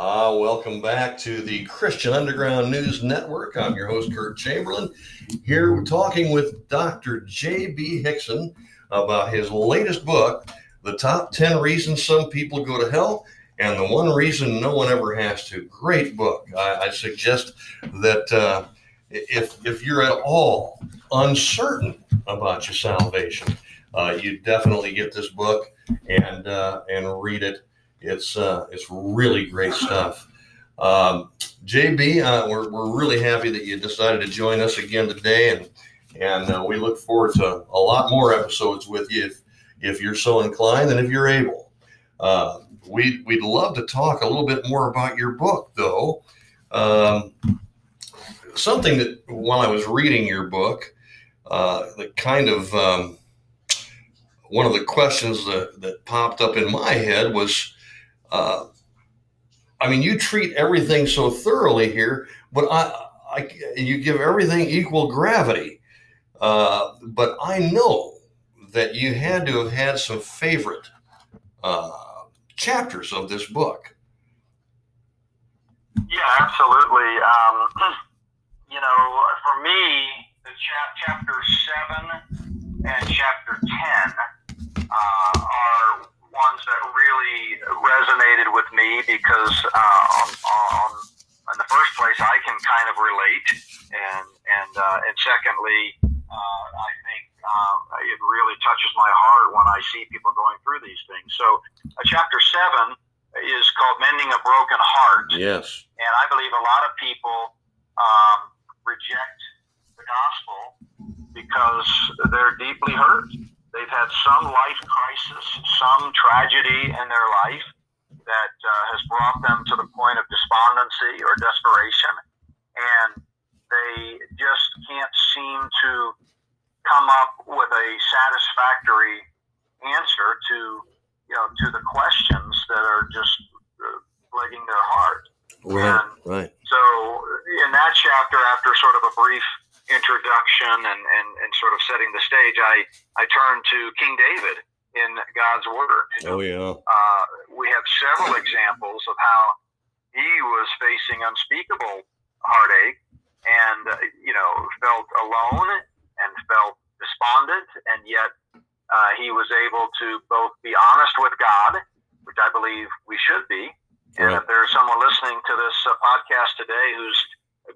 Ah, welcome back to the Christian Underground News Network. I'm your host, Kurt Chamberlain, here talking with Dr. J.B. Hixson about his latest book, The Top 10 Reasons Some People Go to Hell and the One Reason No One Ever Has to. Great book. I, I suggest that uh, if, if you're at all uncertain about your salvation, uh, you definitely get this book and, uh, and read it it's uh, it's really great stuff. Um, JB, uh, we're, we're really happy that you decided to join us again today, and and uh, we look forward to a lot more episodes with you if if you're so inclined and if you're able. Uh, we we'd love to talk a little bit more about your book, though. Um, something that while I was reading your book, uh, that kind of um, one of the questions that, that popped up in my head was uh, I mean, you treat everything so thoroughly here, but I, I you give everything equal gravity. Uh, but I know that you had to have had some favorite uh, chapters of this book. Yeah, absolutely. Um, you know, for me, the cha- chapter seven and chapter ten uh, are ones that really resonated with me because uh, on, on, in the first place I can kind of relate, and and uh, and secondly uh, I think um, it really touches my heart when I see people going through these things. So uh, chapter seven is called "Mending a Broken Heart." Yes, and I believe a lot of people um, reject the gospel because they're deeply hurt They've had some life crisis, some tragedy in their life that uh, has brought them to the point of despondency or desperation, and they just can't seem to come up with a satisfactory answer to you know to the questions that are just uh, plaguing their heart. Right, and right. So in that chapter, after sort of a brief introduction and, and, and sort of setting the stage, I, I turn to King David in God's Word. Oh, yeah. Uh, we have several examples of how he was facing unspeakable heartache and, uh, you know, felt alone and felt despondent, and yet uh, he was able to both be honest with God, which I believe we should be. And right. if there's someone listening to this uh, podcast today who's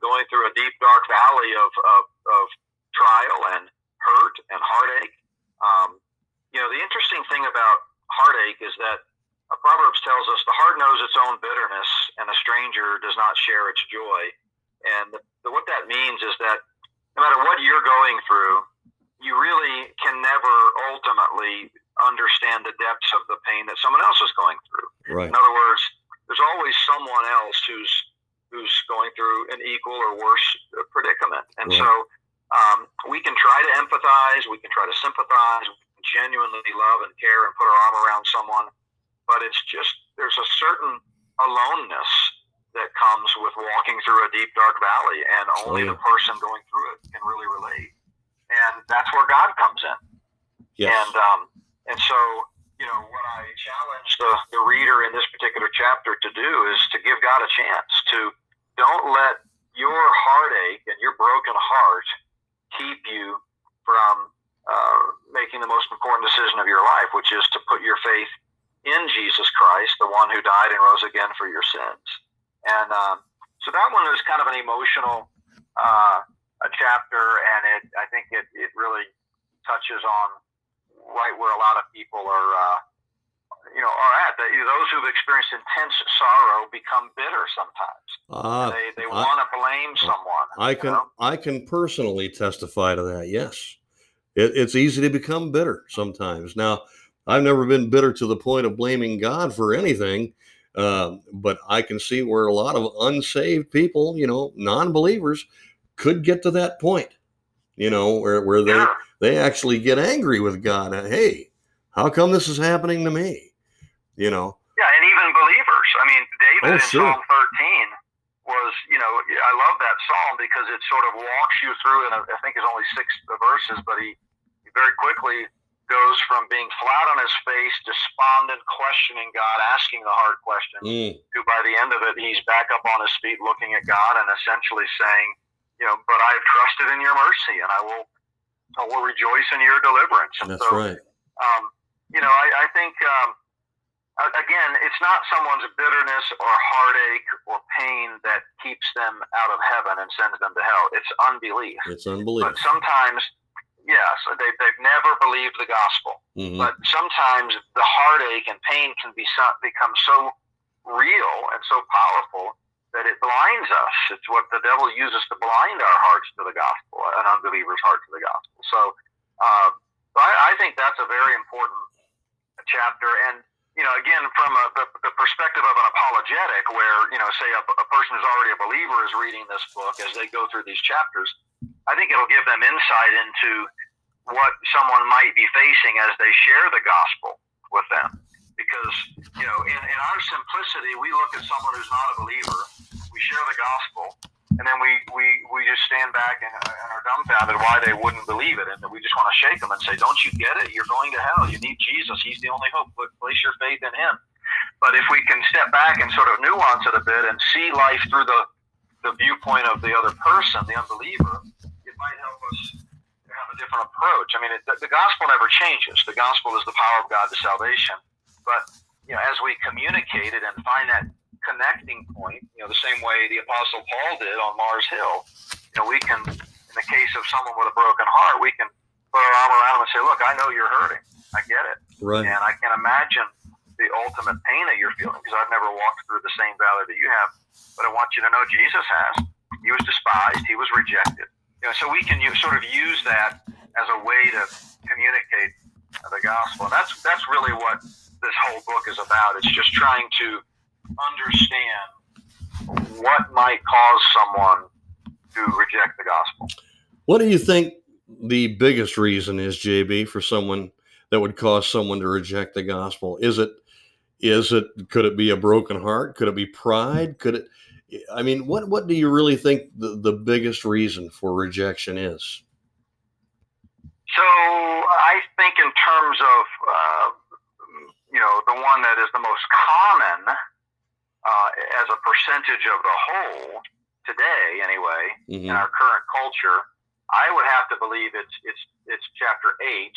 going through a deep, dark valley of, of, of trial and hurt and heartache. Um, you know, the interesting thing about heartache is that Proverbs tells us the heart knows its own bitterness, and a stranger does not share its joy. And the, the, what that means is that no matter what you're going through, you really can never ultimately understand the depths of the pain that someone else is going through. Right. In other words, there's always someone else who's who's going through an equal or worse predicament. And so um, we can try to empathize, we can try to sympathize, genuinely love and care and put our arm around someone, but it's just there's a certain aloneness that comes with walking through a deep dark valley, and only oh, yeah. the person going through it can really relate. And that's where God comes in. Yes. And um, and so you know, what I challenge the, the reader in this particular chapter to do is to give God a chance to don't let your heartache and your broken heart keep you from uh, making the most important decision of your life, which is to put your faith in Jesus Christ, the one who died and rose again for your sins. And um, so that one is kind of an emotional uh, a chapter, and it I think it, it really touches on right where a lot of people are. You know, are at. Those who've experienced intense sorrow become bitter sometimes. Uh, they they want to blame someone. I can know? I can personally testify to that. Yes, it, it's easy to become bitter sometimes. Now, I've never been bitter to the point of blaming God for anything, uh, but I can see where a lot of unsaved people, you know, non-believers, could get to that point. You know, where where they yeah. they actually get angry with God. Hey, how come this is happening to me? You know. Yeah, and even believers. I mean, David oh, in sure. Psalm 13 was, you know, I love that psalm because it sort of walks you through, and I think it's only six verses, but he, he very quickly goes from being flat on his face, despondent, questioning God, asking the hard question, Mm. to by the end of it, he's back up on his feet looking at God and essentially saying, you know, but I have trusted in your mercy and I will, I will rejoice in your deliverance. And That's so, right. um, you know, I, I think, um, again, it's not someone's bitterness or heartache or pain that keeps them out of heaven and sends them to hell. It's unbelief. It's unbelievable. But sometimes, yes, they, they've never believed the gospel. Mhm. But sometimes the heartache and pain can be so, become so real and so powerful that it blinds us. It's what the devil uses to blind our hearts to the gospel, an unbeliever's heart to the gospel. So, uh, I, I think that's a very important chapter. And you know, again, from a, the, the perspective of an apologetic, where you know, say a, a person who's already a believer is reading this book as they go through these chapters, I think it'll give them insight into what someone might be facing as they share the gospel with them. Because, you know, in, in our simplicity, we look at someone who's not a believer, we share the gospel, and then we, we, we just stand back and, and are dumbfounded why they wouldn't believe it. And we just want to shake them and say, Don't you get it? You're going to hell. You need Jesus. He's the only hope. Put, place your faith in Him. But if we can step back and sort of nuance it a bit and see life through the, the viewpoint of the other person, the unbeliever, it might help us have a different approach. I mean, it, the, the gospel never changes. The gospel is the power of God to salvation. But you know, as we communicate it and find that connecting point, you know, the same way the Apostle Paul did on Mars Hill, you know, we can, in the case of someone with a broken heart, we can put our arm around them and say, "Look, I know you're hurting. I get it, Right. and I can imagine the ultimate pain that you're feeling because I've never walked through the same valley that you have. But I want you to know Jesus has. He was despised. He was rejected. You know, so we can use, sort of use that as a way to communicate the gospel. And that's that's really what this whole book is about. It's just trying to understand what might cause someone to reject the gospel. What do you think the biggest reason is, JB, for someone that would cause someone to reject the gospel? Is it is it could it be a broken heart? Could it be pride? Could it I mean, what what do you really think the, the biggest reason for rejection is? So I think in terms of uh, you know the one that is the most common as a percentage of the whole today, anyway, Mhm. in our current culture, I would have to believe it's it's it's chapter eight,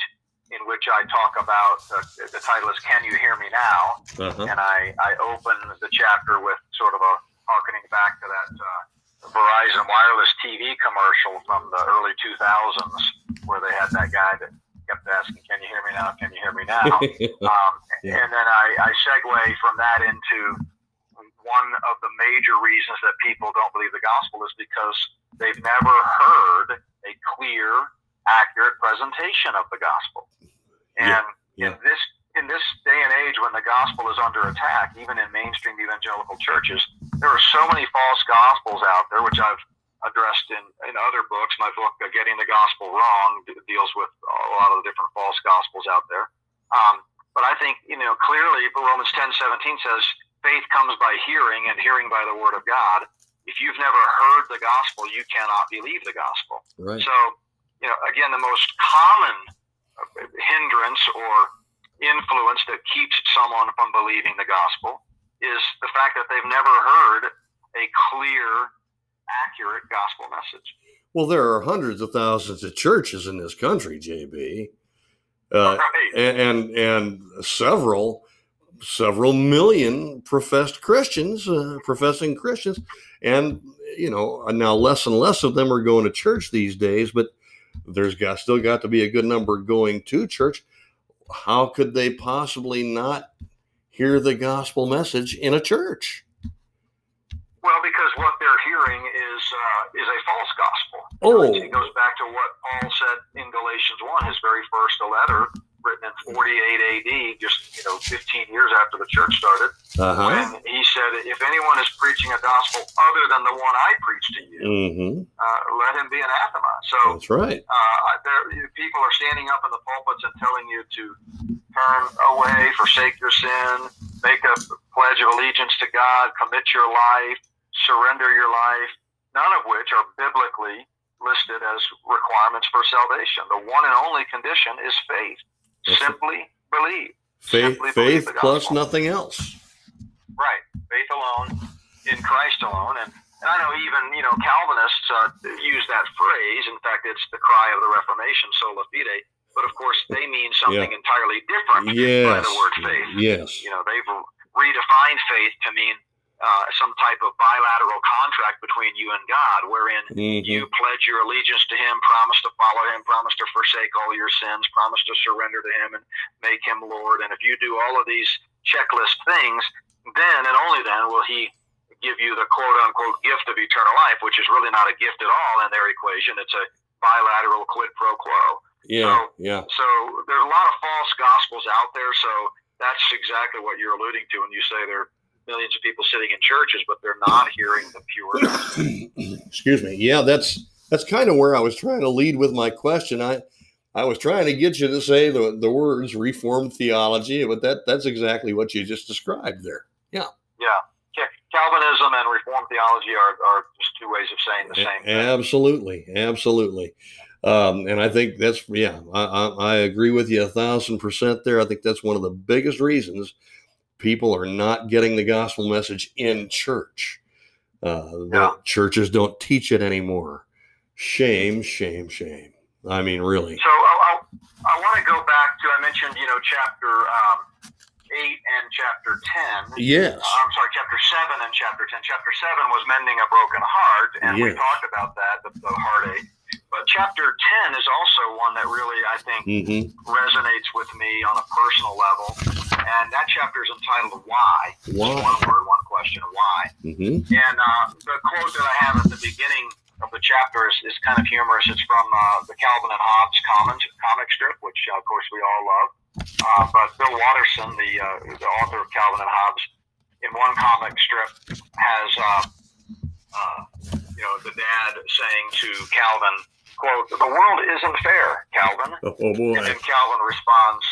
in which I talk about uh, the title is "Can You Hear Me Now?" Uh-huh. and I, I open the chapter with sort of a harkening back to that uh, Verizon wireless TV commercial from the early 2000s, where they had that guy that kept asking, "Can you hear me now? Can you hear me now?" um, Yeah. And then I, I segue from that into one of the major reasons that people don't believe the gospel is because they've never heard a clear, accurate presentation of the gospel. And yeah. in this in this day and age when the gospel is under attack, even in mainstream evangelical churches, there are so many false gospels out there, which I've addressed in, in other books. My book, uh, Getting the Gospel Wrong, deals with a lot of the different false gospels out there. Um, but I think, you know, clearly Romans ten seventeen says, faith comes by hearing and hearing by the word of God. If you've never heard the gospel, you cannot believe the gospel. right. So, you know, again, the most common hindrance or influence that keeps someone from believing the gospel is the fact that they've never heard a clear, accurate gospel message. Well, there are hundreds of thousands of churches in this country, JB. Uh, right. and, and and several several million professed Christians, uh, professing Christians, and you know now less and less of them are going to church these days. But there's got still got to be a good number going to church. How could they possibly not hear the gospel message in a church? Well, because what they're hearing is uh, is a false gospel. Oh. It goes back to what Paul said in Galatians 1, his very first letter, written in 48 AD, just you know 15 years after the church started. Uh huh. when he said, If anyone is preaching a gospel other than the one I preach to you, Mm-hmm. uh, let him be anathema. So That's right. uh, there, people are standing up in the pulpits and telling you to turn away, forsake your sin, make a pledge of allegiance to God, commit your life, surrender your life, none of which are biblically listed as requirements for salvation. The one and only condition is faith. Simply believe. Faith, Simply faith the plus nothing else. Right. Faith alone, in Christ alone. And, and I know even, you know, Calvinists uh, use that phrase. In fact, it's the cry of the Reformation, sola fide. But of course, they mean something entirely different by Yes. the word faith. Yes. You know, they've redefined faith to mean uh, some type of bilateral contract between you and God, wherein Mhm. you pledge your allegiance to Him, promise to follow Him, promise to forsake all your sins, promise to surrender to Him and make Him Lord. And if you do all of these checklist things, then and only then will He give you the quote unquote gift of eternal life, which is really not a gift at all in their equation. It's a bilateral quid pro quo. Yeah. Yeah. So there's a lot of false gospels out there. So that's exactly what you're alluding to when you say there are millions of people sitting in churches, but they're not hearing the pure. Excuse me. Yeah, that's that's kind of where I was trying to lead with my question. I I was trying to get you to say the the words reformed theology, but that that's exactly what you just described there. Yeah. Yeah. Calvinism and Reformed theology are, are just two ways of saying the same thing. Absolutely, absolutely. Um, and I think that's yeah, I, I, I agree with you a thousand percent there. I think that's one of the biggest reasons people are not getting the gospel message in church. Uh, Yeah. churches don't teach it anymore. Shame, shame, shame. I mean, really. So I, I, I want to go back to, I mentioned, you know, chapter um, 8 and chapter 10. Yes. I'm sorry, chapter 7 and chapter 10. Chapter 7 was mending a broken heart, and we talked about that, the, the heartache. But chapter 10 is also one that really, I think, hmm resonates with me on a personal level. And that chapter is entitled Why? Why? One word, one question, why? hmm And uh, the quote that I have at the beginning of the chapter is, is kind of humorous. It's from uh, the Calvin and Hobbes comic, comic strip, which uh, of course we all love. Uh, but Bill Watterson, the uh, the author of Calvin and Hobbes, in one comic strip has uh, uh, you know the dad saying to Calvin, "quote The world isn't fair, Calvin." Oh boy. And then Calvin responds,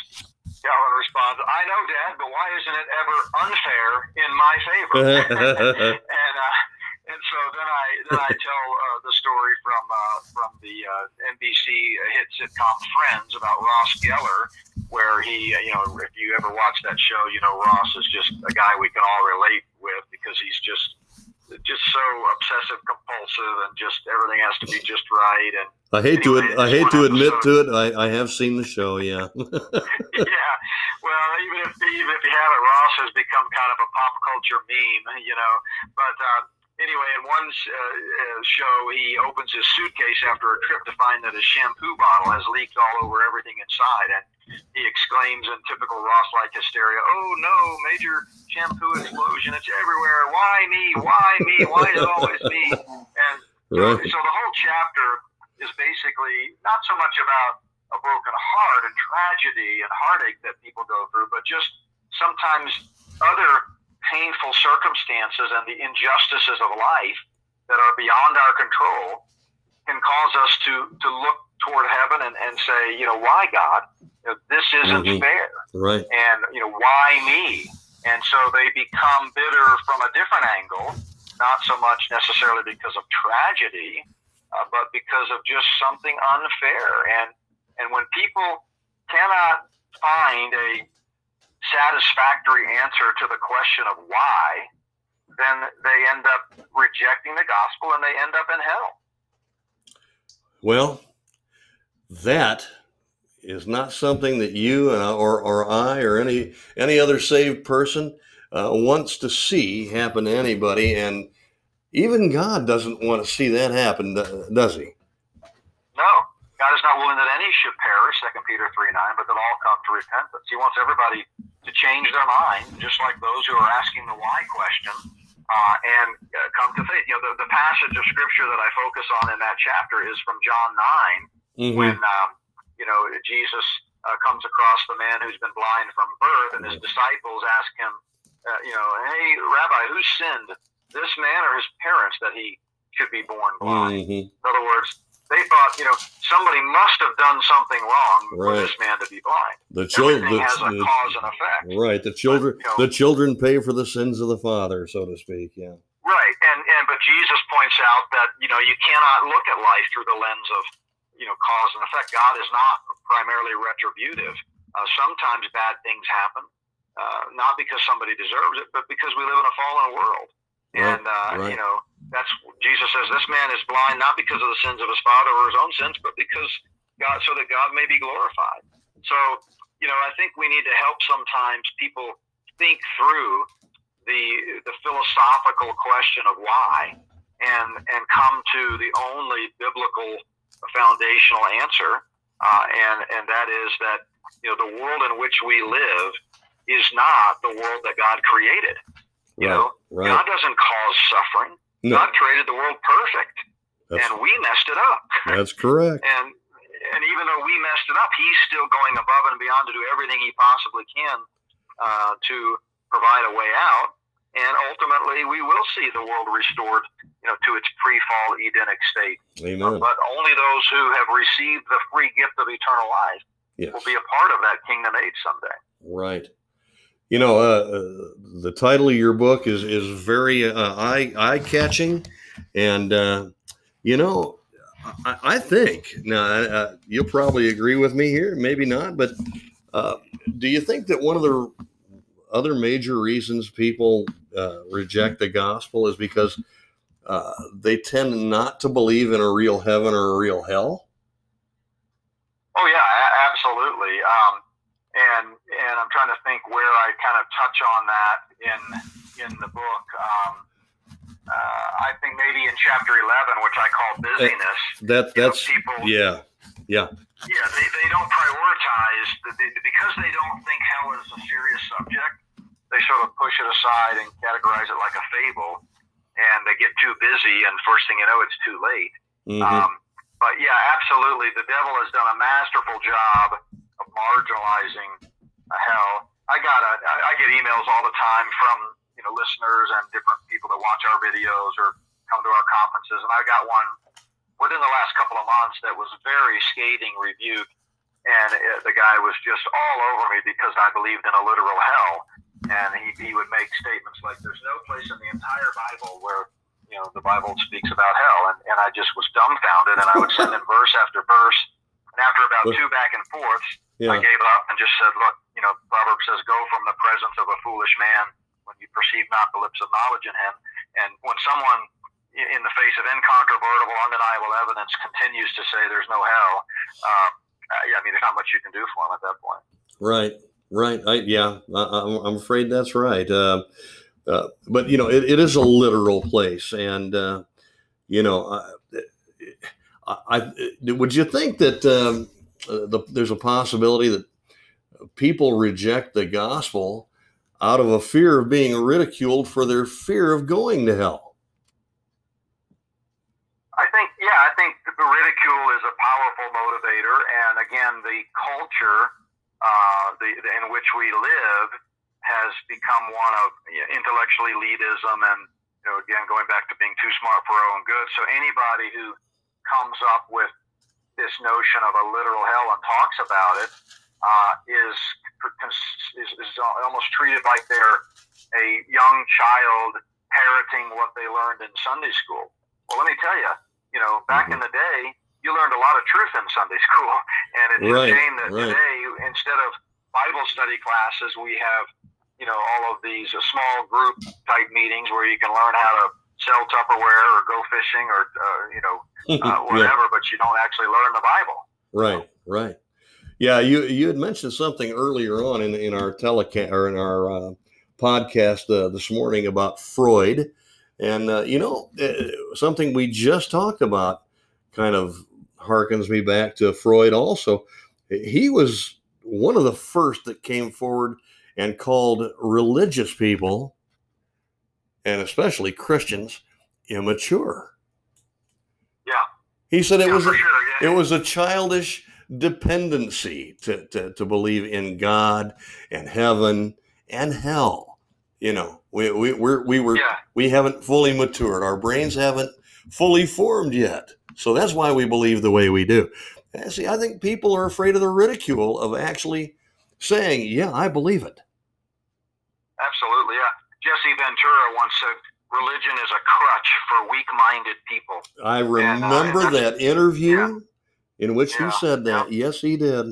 Calvin responds, I know, Dad, but why isn't it ever unfair in my favor? and uh, and so then I then I tell uh, the story from uh, from the uh, NBC hit sitcom Friends about Ross Geller, where he you know if you ever watch that show, you know Ross is just a guy we can all relate with because he's just just so obsessive compulsive and just everything has to be just right and I hate to Anyway, I hate to one admit episode- to it. I, I have seen the show. Yeah. yeah. Well, even if even if you haven't, Ross has become kind of a pop culture meme, you know. But uh, anyway, in one uh, uh, show, he opens his suitcase after a trip to find that his shampoo bottle has leaked all over everything inside, and he exclaims in typical Ross-like hysteria, "Oh no! Major shampoo explosion! It's everywhere! Why me? Why me? Why is it always me?" And so, so the whole chapter is basically not so much about a broken heart and tragedy and heartache that people go through, but just sometimes other painful circumstances and the injustices of life that are beyond our control can cause us to, to look toward heaven and, and say, you know, why God? You know, this isn't Mhm. fair Right. and you know why me and so they become bitter from a different angle not so much necessarily because of tragedy uh, but because of just something unfair and and when people cannot find a satisfactory answer to the question of why then they end up rejecting the gospel and they end up in hell Well, that is not something that you uh, or, or I or any any other saved person uh, wants to see happen to anybody, and even God doesn't want to see that happen, does He? No, God is not willing that any should perish, Second Peter three nine, but that all come to repentance. He wants everybody to change their mind, just like those who are asking the why question, uh, and uh, come to faith. You know, the, the passage of scripture that I focus on in that chapter is from John nine, Mhm. when um, you know Jesus uh, comes across the man who's been blind from birth, and his disciples ask him, uh, you know, hey, Rabbi, who sinned, this man or his parents, that he should be born blind? Mhm. In other words, they thought, you know, somebody must have done something wrong for Right. this man to be blind. The children, has a the, cause and effect. right? The children, you know- the children pay for the sins of the father, so to speak. Yeah. Right, and and but Jesus points out that you know you cannot look at life through the lens of you know cause and effect. God is not primarily retributive, Uh, sometimes bad things happen, uh, not because somebody deserves it, but because we live in a fallen world. Right, And uh, right. you know, that's Jesus says this man is blind not because of the sins of his father or his own sins, but because God, so that God may be glorified. So, you know, I think we need to help sometimes people think through the the philosophical question of why, and and come to the only biblical foundational answer, uh, and and that is that you know the world in which we live is not the world that God created. You Right, know, right. God doesn't cause suffering. No, God created the world perfect, that's, and we messed it up. that's correct. and and even though we messed it up, He's still going above and beyond to do everything He possibly can uh, to provide a way out. And ultimately, we will see the world restored, you know, to its pre-fall Edenic state. Amen. But only those who have received the free gift of eternal life Yes. will be a part of that kingdom age someday. Right. You know, uh, uh, the title of your book is is very uh, eye eye catching, and uh, you know, I, I think now uh, you'll probably agree with me here, maybe not, but uh, do you think that one of the other major reasons people uh, reject the gospel is because uh, they tend not to believe in a real heaven or a real hell? Oh yeah, a- absolutely. Um, and and I'm trying to think where I kind of touch on that in in the book. Um, uh, I think maybe in chapter 11, which I call busyness. That you know, that's people. yeah, Yeah, they, they don't prioritize the, the, because they don't think hell is a serious subject. They sort of push it aside and categorize it like a fable, and they get too busy, and first thing you know, it's too late. Mhm. Um, but yeah, absolutely, the devil has done a masterful job of marginalizing hell. I got a, I get emails all the time from you know listeners and different people that watch our videos or come to our conferences, and I got one within the last couple of months that was very scathing rebuke, and uh, the guy was just all over me because I believed in a literal hell, and he he would make statements like, "There's no place in the entire Bible where." You know, the Bible speaks about hell, and, and I just was dumbfounded, and I would send him verse after verse. And after about two back and forths, I gave up and just said, look, you know, Proverbs says, go from the presence of a foolish man when you perceive not the lips of knowledge in him. And when someone, in the face of incontrovertible, undeniable evidence, continues to say there's no hell, um, uh, yeah, I mean, there's not much you can do for him at that point. Right, right. I, yeah, I, I'm, I'm afraid that's right. Uh, uh, but you know, it, it is a literal place, and uh, you know, I, I, I would you think that um, uh, the, there's a possibility that people reject the gospel out of a fear of being ridiculed for their fear of going to hell? I think, yeah, I think the ridicule is a powerful motivator, and again, the culture uh, the, the, in which we live has become one of you know, intellectual elitism, and you know, again, going back to being too smart for our own good. So anybody who comes up with this notion of a literal hell and talks about it uh, is, is is almost treated like they're a young child parroting what they learned in Sunday school. Well, let me tell you, you know, back in the day, you learned a lot of truth in Sunday school, and it's Right, a shame that right. today, instead of Bible study classes, we have, you know, all of these uh, small group type meetings where you can learn how to sell Tupperware or go fishing or, uh, you know, uh, yeah, whatever, but you don't actually learn the Bible. right, right. Yeah, you you had mentioned something earlier on in in our telecast or in our uh, podcast uh, this morning about Freud, and uh, you know uh, something we just talked about kind of harkens me back to Freud. Also, he was one of the first that came forward and called religious people, and especially Christians, immature. Yeah. He said it yeah, was a, sure. Yeah. it was a childish dependency to, to, to believe in God and heaven and hell. You know, we, we, we're, we were, yeah. we haven't fully matured. Our brains haven't fully formed yet. So that's why we believe the way we do. And see, I think people are afraid of the ridicule of actually saying, yeah, I believe it. Absolutely, yeah. Jesse Ventura once said, "Religion is a crutch for weak-minded people." I uh, remember and that's- that interview in which he said that. Yes, he did.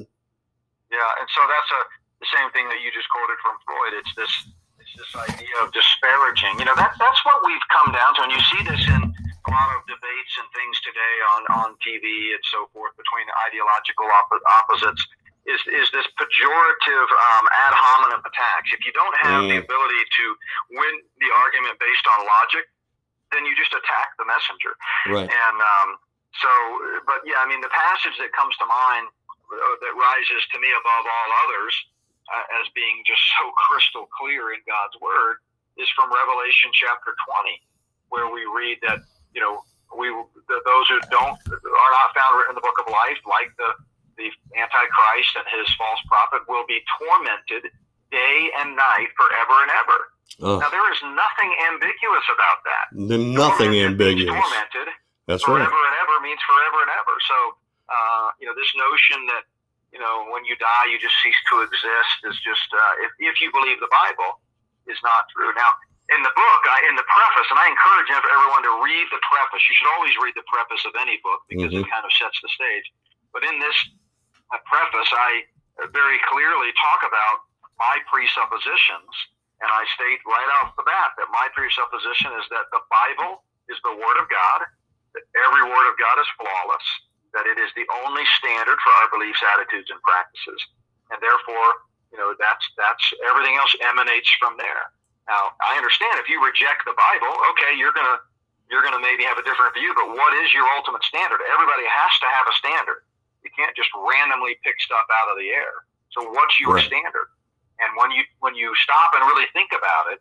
Yeah, and so that's a the same thing that you just quoted from Freud. It's this it's this idea of disparaging. You know, that's that's what we've come down to, and you see this in a lot of debates and things today on on TV and so forth between ideological op- opposites. Is, is this pejorative um, ad hominem attacks? If you don't have mm. the ability to win the argument based on logic, then you just attack the messenger. Right. And um, so, but yeah, I mean, the passage that comes to mind uh, that rises to me above all others uh, as being just so crystal clear in God's word is from Revelation chapter 20, where we read that, you know, we the, those who don't are not found written in the book of life, like the the Antichrist and his false prophet, will be tormented day and night forever and ever. Oh. Now there is nothing ambiguous about that. nothing ambiguous. Tormented. That's forever right. Forever and ever means forever and ever. So uh, you know this notion that you know, when you die, you just cease to exist is just, uh, if, if you believe the Bible, is not true. Now, in the book, I, in the preface, and I encourage everyone to read the preface. You should always read the preface of any book because mm-hmm. it kind of sets the stage. But in this uh, preface, I very clearly talk about my presuppositions, and I state right off the bat that my presupposition is that the Bible is the Word of God, that every Word of God is flawless, that it is the only standard for our beliefs, attitudes, and practices, and therefore, you know, that's that's everything else emanates from there. Now, I understand if you reject the Bible, okay, you're gonna you're gonna maybe have a different view, but what is your ultimate standard? Everybody has to have a standard. You can't just randomly pick stuff out of the air. So, what's your right. standard? And when you when you stop and really think about it,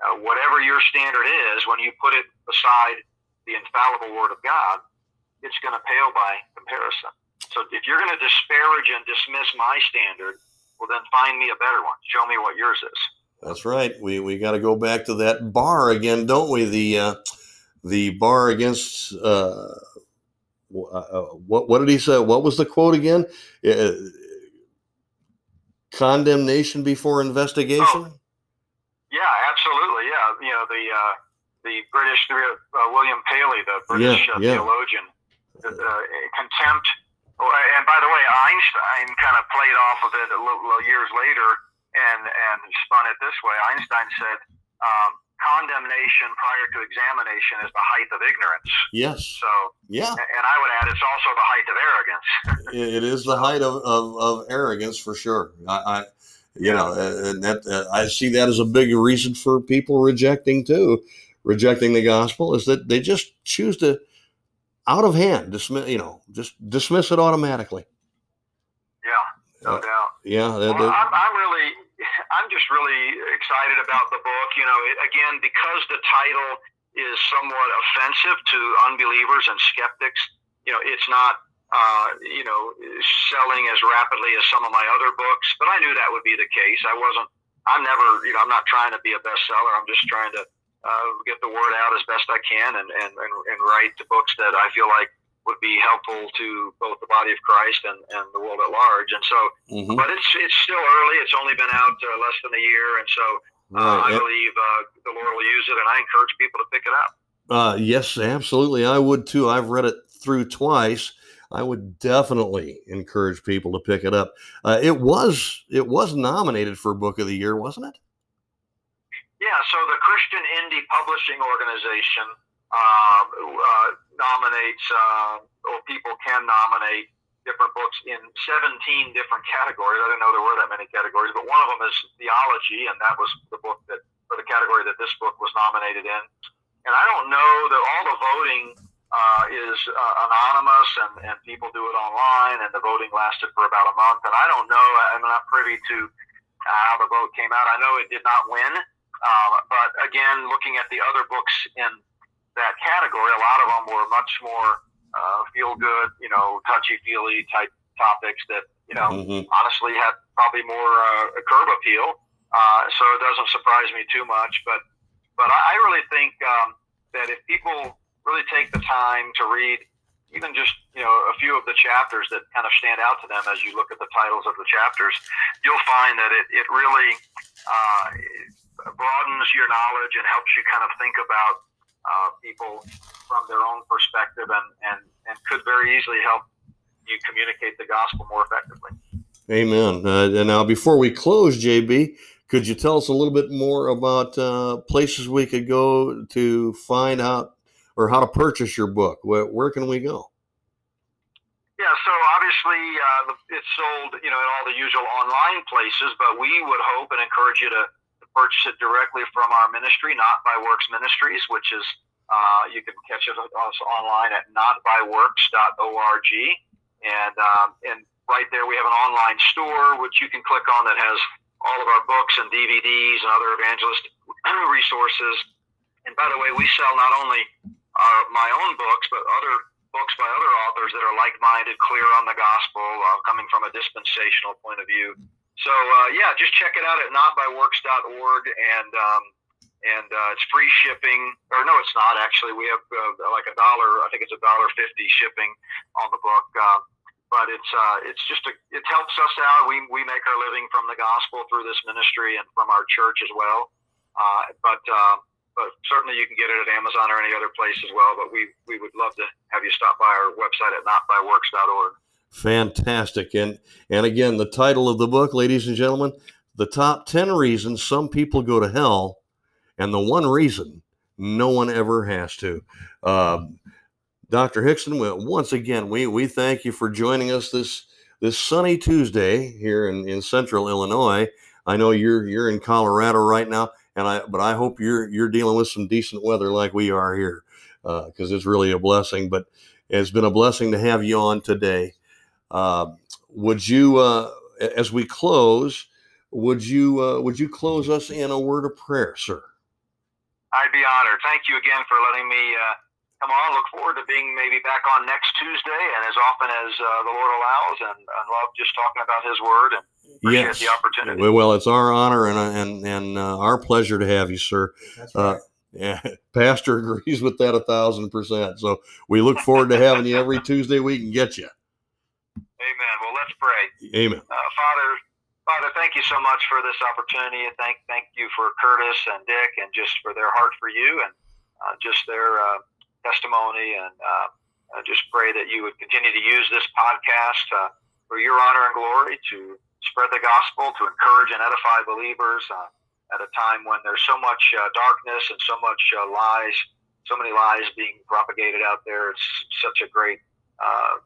uh, whatever your standard is, when you put it beside the infallible Word of God, it's going to pale by comparison. So if you're going to disparage and dismiss my standard, well, then find me a better one. Show me what yours is. That's right. We we got to go back to that bar again, don't we? The uh, the bar against uh, uh, what what did he say? What was the quote again? Uh, condemnation before investigation. Oh. Yeah, absolutely. Yeah, you know the uh, the British uh, William Paley, the British yeah, yeah. theologian uh, contempt. And by the way, Einstein kind of played off of it a little years later and and spun it this way. Einstein said, um, "Condemnation prior to examination is the height of ignorance." Yes. So yeah, and I would add, it's also the height of arrogance. it is the height of, of, of arrogance for sure. I, I you know, and that uh, I see that as a big reason for people rejecting too, rejecting the gospel is that they just choose to out of hand, dismiss, you know, just dismiss it automatically. Yeah, no uh, doubt. Yeah, that, well, I'm, I'm, really, I'm just really excited about the book. You know, it, again, because the title is somewhat offensive to unbelievers and skeptics. You know, it's not, uh, you know, selling as rapidly as some of my other books, but I knew that would be the case. I wasn't. I'm never, you know, I'm not trying to be a bestseller. I'm just trying to uh, get the word out as best I can and, and, and, and write the books that I feel like would be helpful to both the body of Christ and, and the world at large. And so, mm-hmm. but it's it's still early. It's only been out uh, less than a year, and so uh. I believe uh, the Lord will use it, and I encourage people to pick it up. Uh, yes, absolutely. I would too. I've read it through twice. I would definitely encourage people to pick it up. Uh, it was it was nominated for Book of the Year, wasn't it? Yeah, so the Christian Indie Publishing Organization uh, uh, nominates, uh, or people can nominate different books in 17 different categories. I didn't know there were that many categories, but one of them is theology, and that was the book that, or the category that this book was nominated in. And I don't know that all the voting uh, is uh, anonymous and, and people do it online, and the voting lasted for about a month. And I don't know, I'm not privy to how the vote came out. I know it did not win. Um, but again, looking at the other books in that category, a lot of them were much more uh, feel good, you know, touchy feely type topics that, you know, mm-hmm. honestly had probably more uh, curb appeal. Uh, so it doesn't surprise me too much. But, but I really think um, that if people really take the time to read even just you know a few of the chapters that kind of stand out to them as you look at the titles of the chapters, you'll find that it, it really uh, broadens your knowledge and helps you kind of think about uh, people from their own perspective and, and, and could very easily help you communicate the gospel more effectively. Amen. Uh, and now, before we close, JB, could you tell us a little bit more about uh, places we could go to find out or how to purchase your book? Where, where can we go? Yeah, so obviously uh, it's sold, you know, in all the usual online places, but we would hope and encourage you to, to purchase it directly from our ministry, Not by Works Ministries, which is uh, you can catch it us online at notbyworks.org, and um, and right there we have an online store which you can click on that has all of our books and DVDs and other evangelist resources. And by the way, we sell not only our, my own books, but other books by other authors that are like-minded, clear on the gospel, uh, coming from a dispensational point of view. So uh, yeah, just check it out at notbyworks.org, and um, and uh, it's free shipping. Or no, it's not actually. We have uh, like a dollar. I think it's a dollar fifty shipping on the book. Um, but it's uh, it's just a, it helps us out. We we make our living from the gospel through this ministry and from our church as well. Uh, but uh, but certainly you can get it at Amazon or any other place as well. But we, we would love to have you stop by our website at notbyworks.org. Fantastic. And, and again, the title of the book, ladies and gentlemen, The Top 10 Reasons Some People Go to Hell, and the One Reason No One Ever Has to. Um, Dr. Hixson, once again, we, we thank you for joining us this this sunny Tuesday here in, in central Illinois. I know you're you're in Colorado right now and I but I hope you're you're dealing with some decent weather like we are here because uh, it's really a blessing. But it's been a blessing to have you on today. Uh, would you, uh, as we close, would you uh, would you close us in a word of prayer, sir? I'd be honored. Thank you again for letting me uh, come on. Look forward to being maybe back on next Tuesday and as often as uh, the Lord allows. And I love just talking about His Word and appreciate yes. the opportunity. Well, it's our honor and and and uh, our pleasure to have you, sir. That's uh, yeah, Pastor agrees with that a thousand percent. So we look forward to having you every Tuesday we can get you. Amen. Well, let's pray. Amen. Uh, Father, Father, thank you so much for this opportunity. Thank, thank you for Curtis and Dick, and just for their heart for you, and uh, just their uh, testimony. And uh, I just pray that you would continue to use this podcast uh, for your honor and glory to spread the gospel, to encourage and edify believers uh, at a time when there's so much uh, darkness and so much uh, lies, so many lies being propagated out there. It's such a great uh,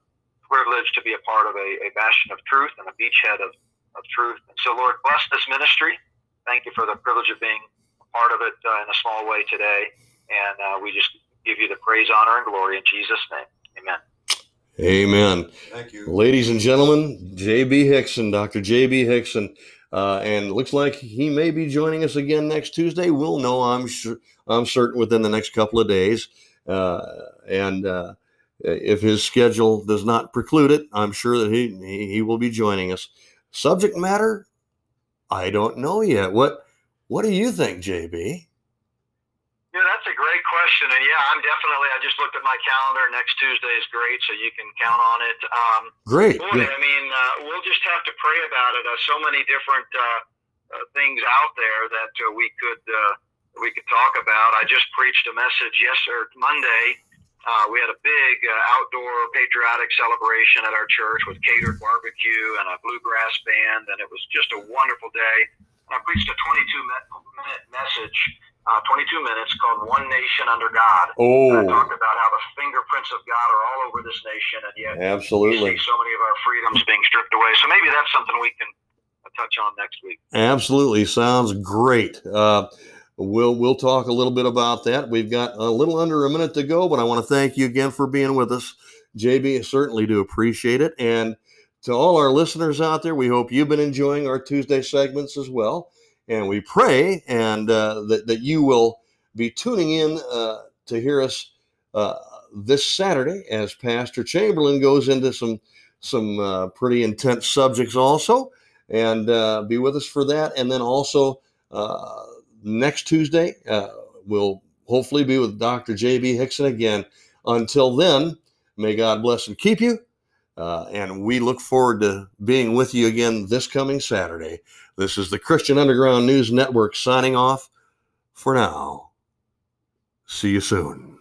privilege to be a part of a, a bastion of truth and a beachhead of, of truth. And so, Lord, bless this ministry. Thank you for the privilege of being a part of it in a small way today. And we just give you the praise, honor, and glory in Jesus' name. Amen. Amen. Thank you. Ladies and gentlemen, J.B. Hixson, Dr. J.B. Hixson, uh, and looks like he may be joining us again next Tuesday. We'll know, I'm sure, I'm certain, within the next couple of days. Uh, and uh, if his schedule does not preclude it, I'm sure that he, he will be joining us. Subject matter, I don't know yet. What What do you think, JB? Yeah, that's a great question, and yeah, I'm definitely. I just looked at my calendar. Next Tuesday is great, so you can count on it. Um, great. Boy, I mean, uh, we'll just have to pray about it. Uh, so many different uh, uh things out there that uh, we could uh, we could talk about. I just preached a message yesterday, Monday. Uh, we had a big uh, outdoor patriotic celebration at our church with catered barbecue and a bluegrass band, and it was just a wonderful day. I preached a 22 minute message uh, 22 minutes called One Nation Under God. Oh. I talked about how the fingerprints of God are all over this nation, and yet absolutely so many of our freedoms being stripped away. So maybe that's something we can uh, touch on next week. Absolutely, sounds great. We'll we'll talk a little bit about that. We've got a little under a minute to go, but I want to thank you again for being with us, JB. I certainly do appreciate it, and to all our listeners out there, we hope you've been enjoying our Tuesday segments as well. And we pray and uh, that, that you will be tuning in uh, to hear us uh, this Saturday as Pastor Chamberlain goes into some some uh, pretty intense subjects also, and uh, be with us for that. And then also uh, next Tuesday we'll hopefully be with Dr. J.B. Hixson again. Until then, may God bless and keep you. Uh, and we look forward to being with you again this coming Saturday. This is the Christian Underground News Network signing off for now. See you soon.